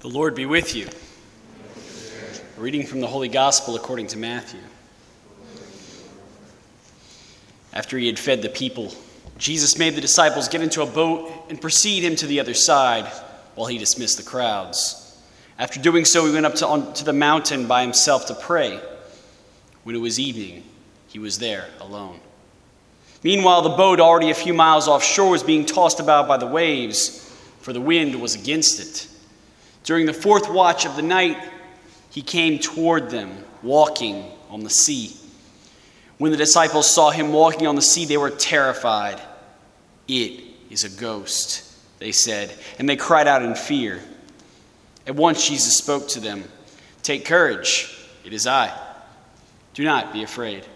The Lord be with you. A reading from the Holy Gospel according to Matthew. After he had fed the people, Jesus made the disciples get into a boat and proceed him to the other side while he dismissed the crowds. After doing so, he went up to, on, to the mountain by himself to pray. When it was evening, he was there alone. Meanwhile, the boat, already a few miles offshore, was being tossed about by the waves, for the wind was against it. During the fourth watch of the night, he came toward them, walking on the sea. When the disciples saw him walking on the sea, they were terrified. It is a ghost, they said, and they cried out in fear. At once Jesus spoke to them Take courage, it is I. Do not be afraid.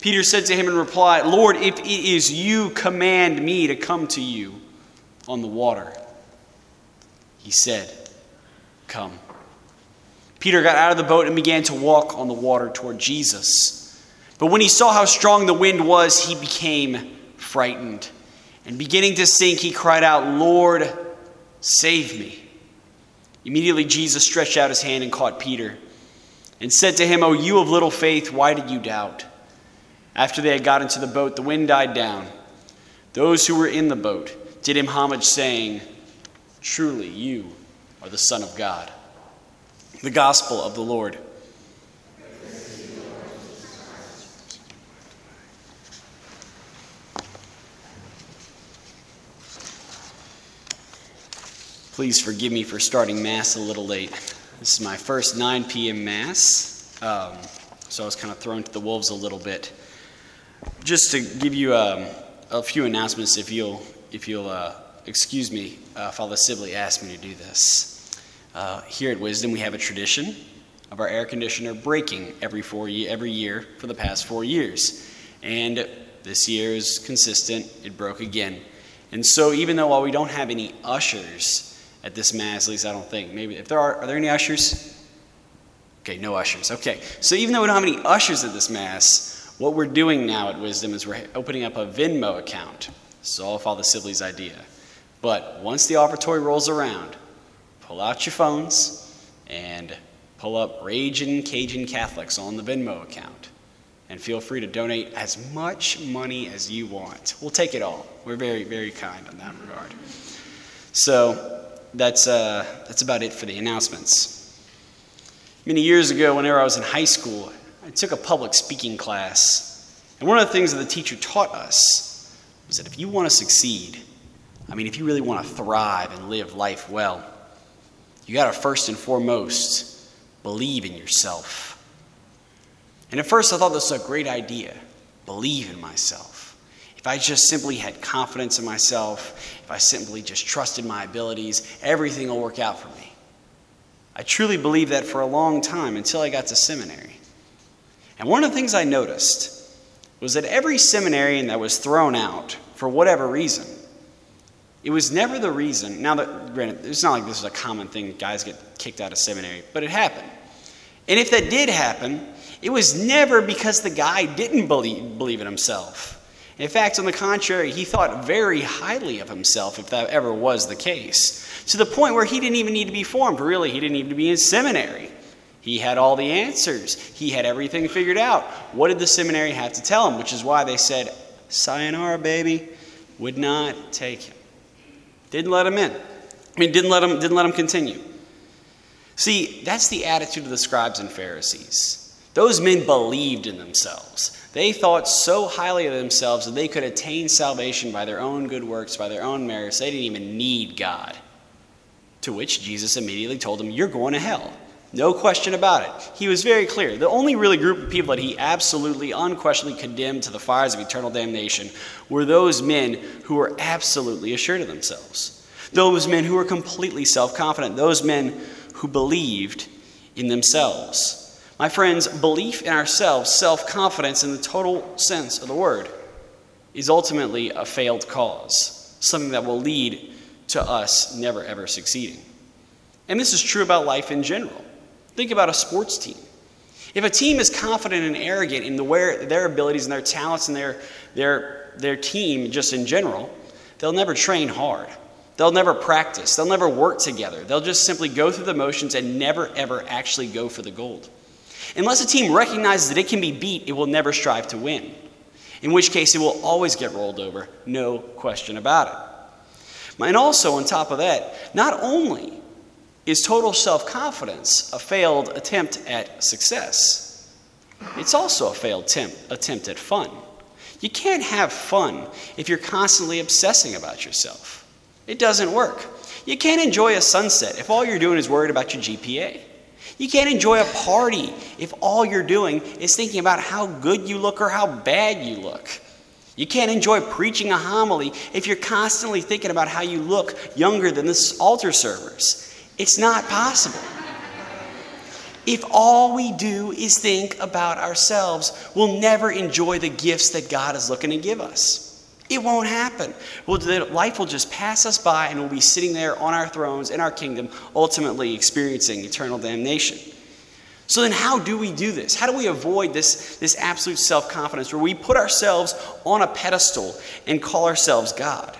Peter said to him in reply, Lord, if it is you, command me to come to you on the water. He said, Come. Peter got out of the boat and began to walk on the water toward Jesus. But when he saw how strong the wind was, he became frightened. And beginning to sink, he cried out, Lord, save me. Immediately, Jesus stretched out his hand and caught Peter and said to him, O you of little faith, why did you doubt? After they had got into the boat, the wind died down. Those who were in the boat did him homage, saying, Truly, you are the Son of God. The Gospel of the Lord. Please forgive me for starting Mass a little late. This is my first 9 p.m. Mass, um, so I was kind of thrown to the wolves a little bit. Just to give you um, a few announcements, if you'll, if you'll uh, excuse me, uh, Father Sibley asked me to do this. Uh, here at Wisdom, we have a tradition of our air conditioner breaking every four ye- every year for the past four years, and this year is consistent. It broke again, and so even though while we don't have any ushers at this mass, at least I don't think, maybe if there are, are there any ushers? Okay, no ushers. Okay, so even though we don't have any ushers at this mass, what we're doing now at Wisdom is we're opening up a Venmo account. This is all Father Sibley's idea. But once the offertory rolls around, pull out your phones and pull up Raging Cajun Catholics on the Venmo account. And feel free to donate as much money as you want. We'll take it all. We're very, very kind in that regard. So that's, uh, that's about it for the announcements. Many years ago, whenever I was in high school, I took a public speaking class. And one of the things that the teacher taught us was that if you want to succeed, I mean, if you really want to thrive and live life well, you got to first and foremost believe in yourself. And at first, I thought this was a great idea believe in myself. If I just simply had confidence in myself, if I simply just trusted my abilities, everything will work out for me. I truly believed that for a long time until I got to seminary. And one of the things I noticed was that every seminarian that was thrown out, for whatever reason, it was never the reason. Now, that, granted, it's not like this is a common thing, guys get kicked out of seminary, but it happened. And if that did happen, it was never because the guy didn't believe, believe in himself. In fact, on the contrary, he thought very highly of himself, if that ever was the case, to the point where he didn't even need to be formed. Really, he didn't even need to be in seminary. He had all the answers, he had everything figured out. What did the seminary have to tell him? Which is why they said, Sayonara, baby, would not take him. Didn't let him in. I mean, didn't let him, didn't let him continue. See, that's the attitude of the scribes and Pharisees. Those men believed in themselves. They thought so highly of themselves that they could attain salvation by their own good works, by their own merits. They didn't even need God. To which Jesus immediately told them, You're going to hell. No question about it. He was very clear. The only really group of people that he absolutely, unquestionably condemned to the fires of eternal damnation were those men who were absolutely assured of themselves. Those men who were completely self confident. Those men who believed in themselves. My friends, belief in ourselves, self confidence in the total sense of the word, is ultimately a failed cause, something that will lead to us never ever succeeding. And this is true about life in general. Think about a sports team. If a team is confident and arrogant in the where, their abilities and their talents and their, their, their team just in general, they'll never train hard. They'll never practice. They'll never work together. They'll just simply go through the motions and never, ever actually go for the gold. Unless a team recognizes that it can be beat, it will never strive to win, in which case it will always get rolled over, no question about it. And also, on top of that, not only is total self confidence a failed attempt at success, it's also a failed attempt, attempt at fun. You can't have fun if you're constantly obsessing about yourself. It doesn't work. You can't enjoy a sunset if all you're doing is worried about your GPA. You can't enjoy a party if all you're doing is thinking about how good you look or how bad you look. You can't enjoy preaching a homily if you're constantly thinking about how you look younger than the altar servers. It's not possible. If all we do is think about ourselves, we'll never enjoy the gifts that God is looking to give us. It won't happen. Life will just pass us by and we'll be sitting there on our thrones in our kingdom, ultimately experiencing eternal damnation. So, then how do we do this? How do we avoid this, this absolute self confidence where we put ourselves on a pedestal and call ourselves God?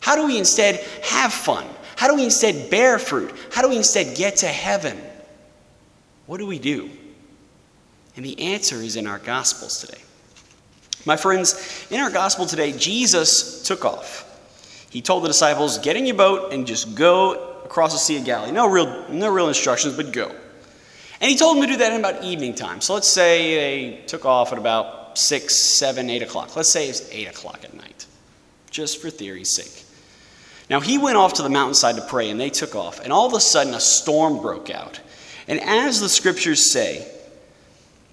How do we instead have fun? How do we instead bear fruit? How do we instead get to heaven? What do we do? And the answer is in our Gospels today. My friends, in our Gospel today, Jesus took off. He told the disciples, Get in your boat and just go across the Sea of Galilee. No real, no real instructions, but go. And he told them to do that in about evening time. So let's say they took off at about 6, 7, 8 o'clock. Let's say it's 8 o'clock at night, just for theory's sake. Now he went off to the mountainside to pray, and they took off. And all of a sudden, a storm broke out. And as the scriptures say,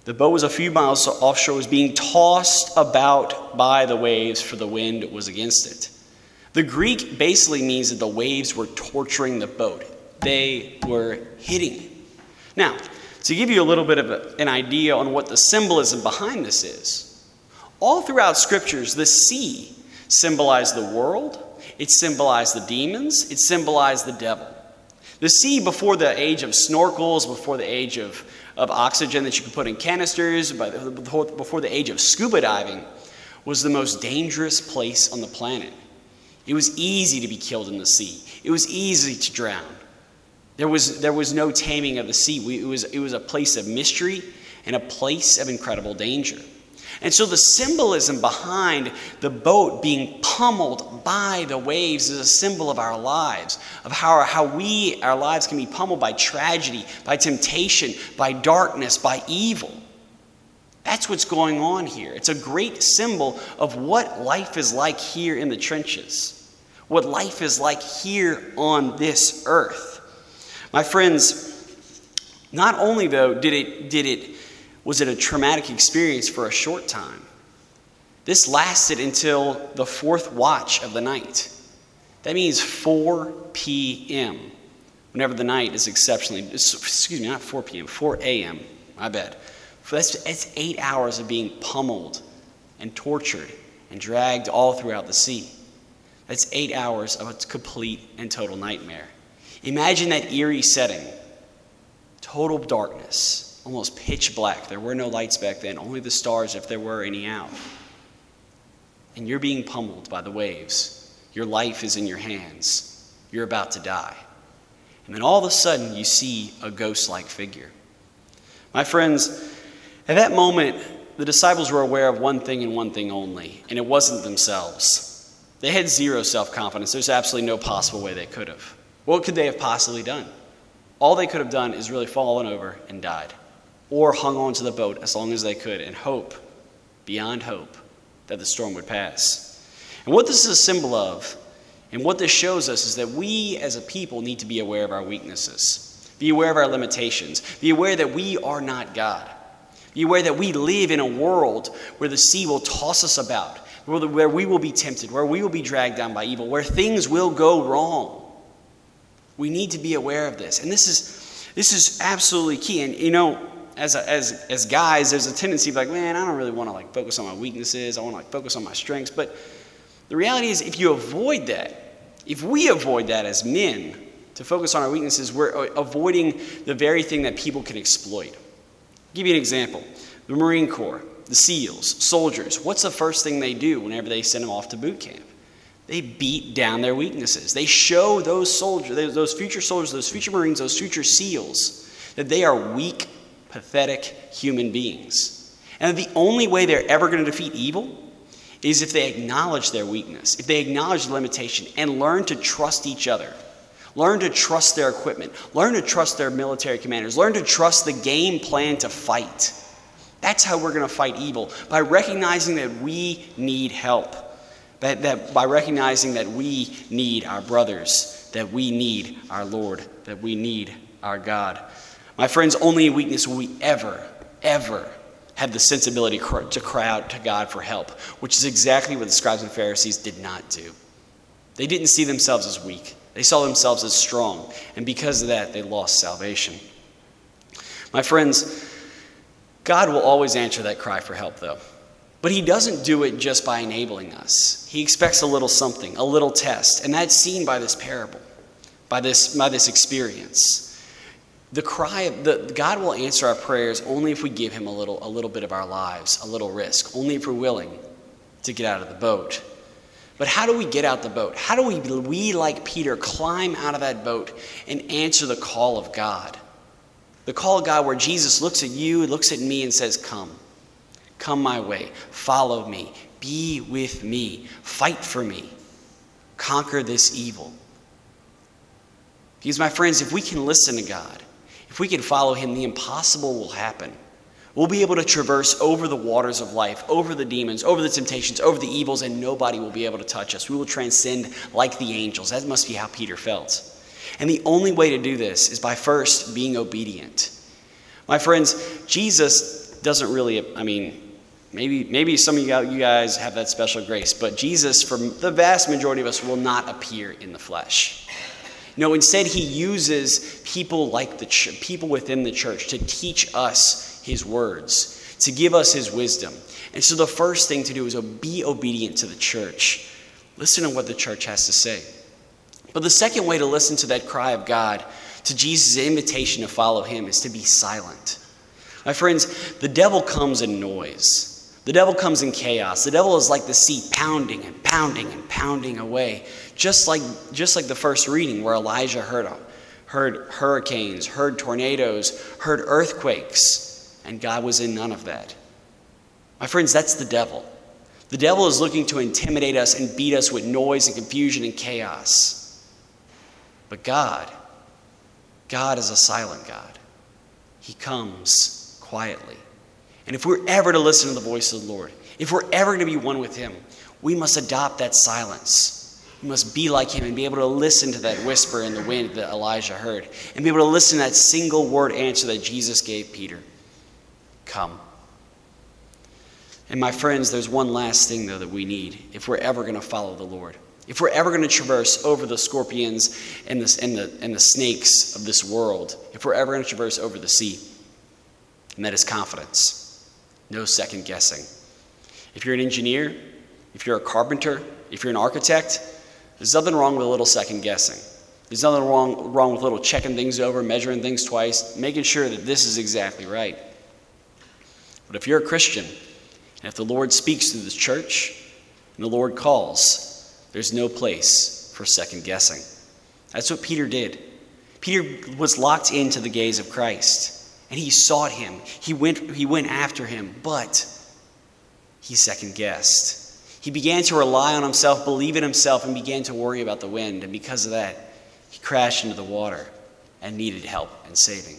the boat was a few miles offshore, was being tossed about by the waves, for the wind was against it. The Greek basically means that the waves were torturing the boat, they were hitting it. Now, to give you a little bit of a, an idea on what the symbolism behind this is, all throughout scriptures, the sea symbolized the world, it symbolized the demons, it symbolized the devil. The sea before the age of snorkels, before the age of, of oxygen that you could put in canisters, before, the age of scuba diving, was the most dangerous place on the planet. It was easy to be killed in the sea. It was easy to drown. There was, there was no taming of the sea. We, it, was, it was a place of mystery and a place of incredible danger. And so the symbolism behind the boat being pummeled by the waves is a symbol of our lives, of how, how we, our lives can be pummeled by tragedy, by temptation, by darkness, by evil. That's what's going on here. It's a great symbol of what life is like here in the trenches, what life is like here on this earth. My friends, not only though did it, did it was it a traumatic experience for a short time. This lasted until the fourth watch of the night. That means 4 p.m., whenever the night is exceptionally, excuse me, not 4 p.m., 4 a.m., my bad. That's, that's eight hours of being pummeled and tortured and dragged all throughout the sea. That's eight hours of a complete and total nightmare. Imagine that eerie setting total darkness almost pitch black. There were no lights back then, only the stars if there were any out. And you're being pummeled by the waves. Your life is in your hands. You're about to die. And then all of a sudden, you see a ghost like figure. My friends, at that moment, the disciples were aware of one thing and one thing only, and it wasn't themselves. They had zero self confidence. There's absolutely no possible way they could have. What could they have possibly done? All they could have done is really fallen over and died or hung on to the boat as long as they could and hope, beyond hope, that the storm would pass. And what this is a symbol of, and what this shows us, is that we as a people need to be aware of our weaknesses, be aware of our limitations, be aware that we are not God, be aware that we live in a world where the sea will toss us about, where we will be tempted, where we will be dragged down by evil, where things will go wrong. We need to be aware of this. And this is, this is absolutely key. And you know, as, a, as, as guys, there's a tendency of like, man, I don't really want to like focus on my weaknesses. I want to like focus on my strengths. But the reality is, if you avoid that, if we avoid that as men to focus on our weaknesses, we're uh, avoiding the very thing that people can exploit. I'll give you an example: the Marine Corps, the SEALs, soldiers. What's the first thing they do whenever they send them off to boot camp? They beat down their weaknesses. They show those soldiers, those future soldiers, those future Marines, those future SEALs, that they are weak, pathetic human beings. And the only way they're ever going to defeat evil is if they acknowledge their weakness, if they acknowledge the limitation, and learn to trust each other. Learn to trust their equipment. Learn to trust their military commanders. Learn to trust the game plan to fight. That's how we're going to fight evil, by recognizing that we need help. That, that by recognizing that we need our brothers, that we need our Lord, that we need our God. My friends, only in weakness will we ever, ever have the sensibility to cry out to God for help, which is exactly what the scribes and Pharisees did not do. They didn't see themselves as weak, they saw themselves as strong, and because of that, they lost salvation. My friends, God will always answer that cry for help, though. But He doesn't do it just by enabling us. He expects a little something, a little test, and that's seen by this parable, by this, by this experience. The cry of the, God will answer our prayers only if we give Him a little, a little bit of our lives, a little risk, only if we're willing to get out of the boat. But how do we get out the boat? How do we, we, like Peter, climb out of that boat and answer the call of God? The call of God where Jesus looks at you, looks at me, and says, Come. Come my way. Follow me. Be with me. Fight for me. Conquer this evil. Because, my friends, if we can listen to God, if we can follow him, the impossible will happen. We'll be able to traverse over the waters of life, over the demons, over the temptations, over the evils, and nobody will be able to touch us. We will transcend like the angels. That must be how Peter felt. And the only way to do this is by first being obedient. My friends, Jesus doesn't really, I mean, maybe, maybe some of you guys have that special grace, but Jesus, for the vast majority of us, will not appear in the flesh. No, instead, he uses people like the ch- people within the church to teach us his words, to give us his wisdom. And so the first thing to do is be obedient to the church. Listen to what the church has to say. But the second way to listen to that cry of God, to Jesus' invitation to follow him, is to be silent. My friends, the devil comes in noise. The devil comes in chaos. The devil is like the sea pounding and pounding and pounding away. Just like, just like the first reading where Elijah heard, heard hurricanes, heard tornadoes, heard earthquakes, and God was in none of that. My friends, that's the devil. The devil is looking to intimidate us and beat us with noise and confusion and chaos. But God, God is a silent God. He comes quietly. And if we're ever to listen to the voice of the Lord, if we're ever going to be one with Him, we must adopt that silence. We must be like Him and be able to listen to that whisper in the wind that Elijah heard, and be able to listen to that single word answer that Jesus gave Peter Come. And my friends, there's one last thing, though, that we need if we're ever going to follow the Lord. If we're ever going to traverse over the scorpions and the, and, the, and the snakes of this world, if we're ever going to traverse over the sea, and that is confidence. No second guessing. If you're an engineer, if you're a carpenter, if you're an architect, there's nothing wrong with a little second guessing. There's nothing wrong, wrong with a little checking things over, measuring things twice, making sure that this is exactly right. But if you're a Christian, and if the Lord speaks through the church, and the Lord calls, there's no place for second guessing. That's what Peter did. Peter was locked into the gaze of Christ and he sought him. He went, he went after him, but he second guessed. He began to rely on himself, believe in himself, and began to worry about the wind. And because of that, he crashed into the water and needed help and saving.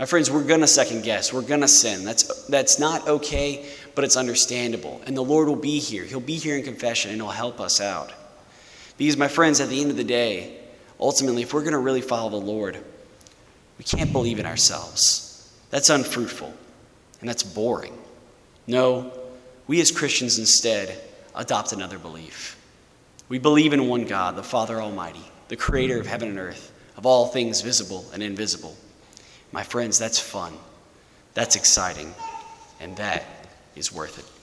My friends, we're going to second guess. We're going to sin. That's, that's not okay, but it's understandable. And the Lord will be here. He'll be here in confession and He'll help us out. Because, my friends, at the end of the day, ultimately, if we're going to really follow the Lord, we can't believe in ourselves. That's unfruitful and that's boring. No, we as Christians instead adopt another belief. We believe in one God, the Father Almighty, the creator of heaven and earth, of all things visible and invisible. My friends, that's fun, that's exciting, and that is worth it.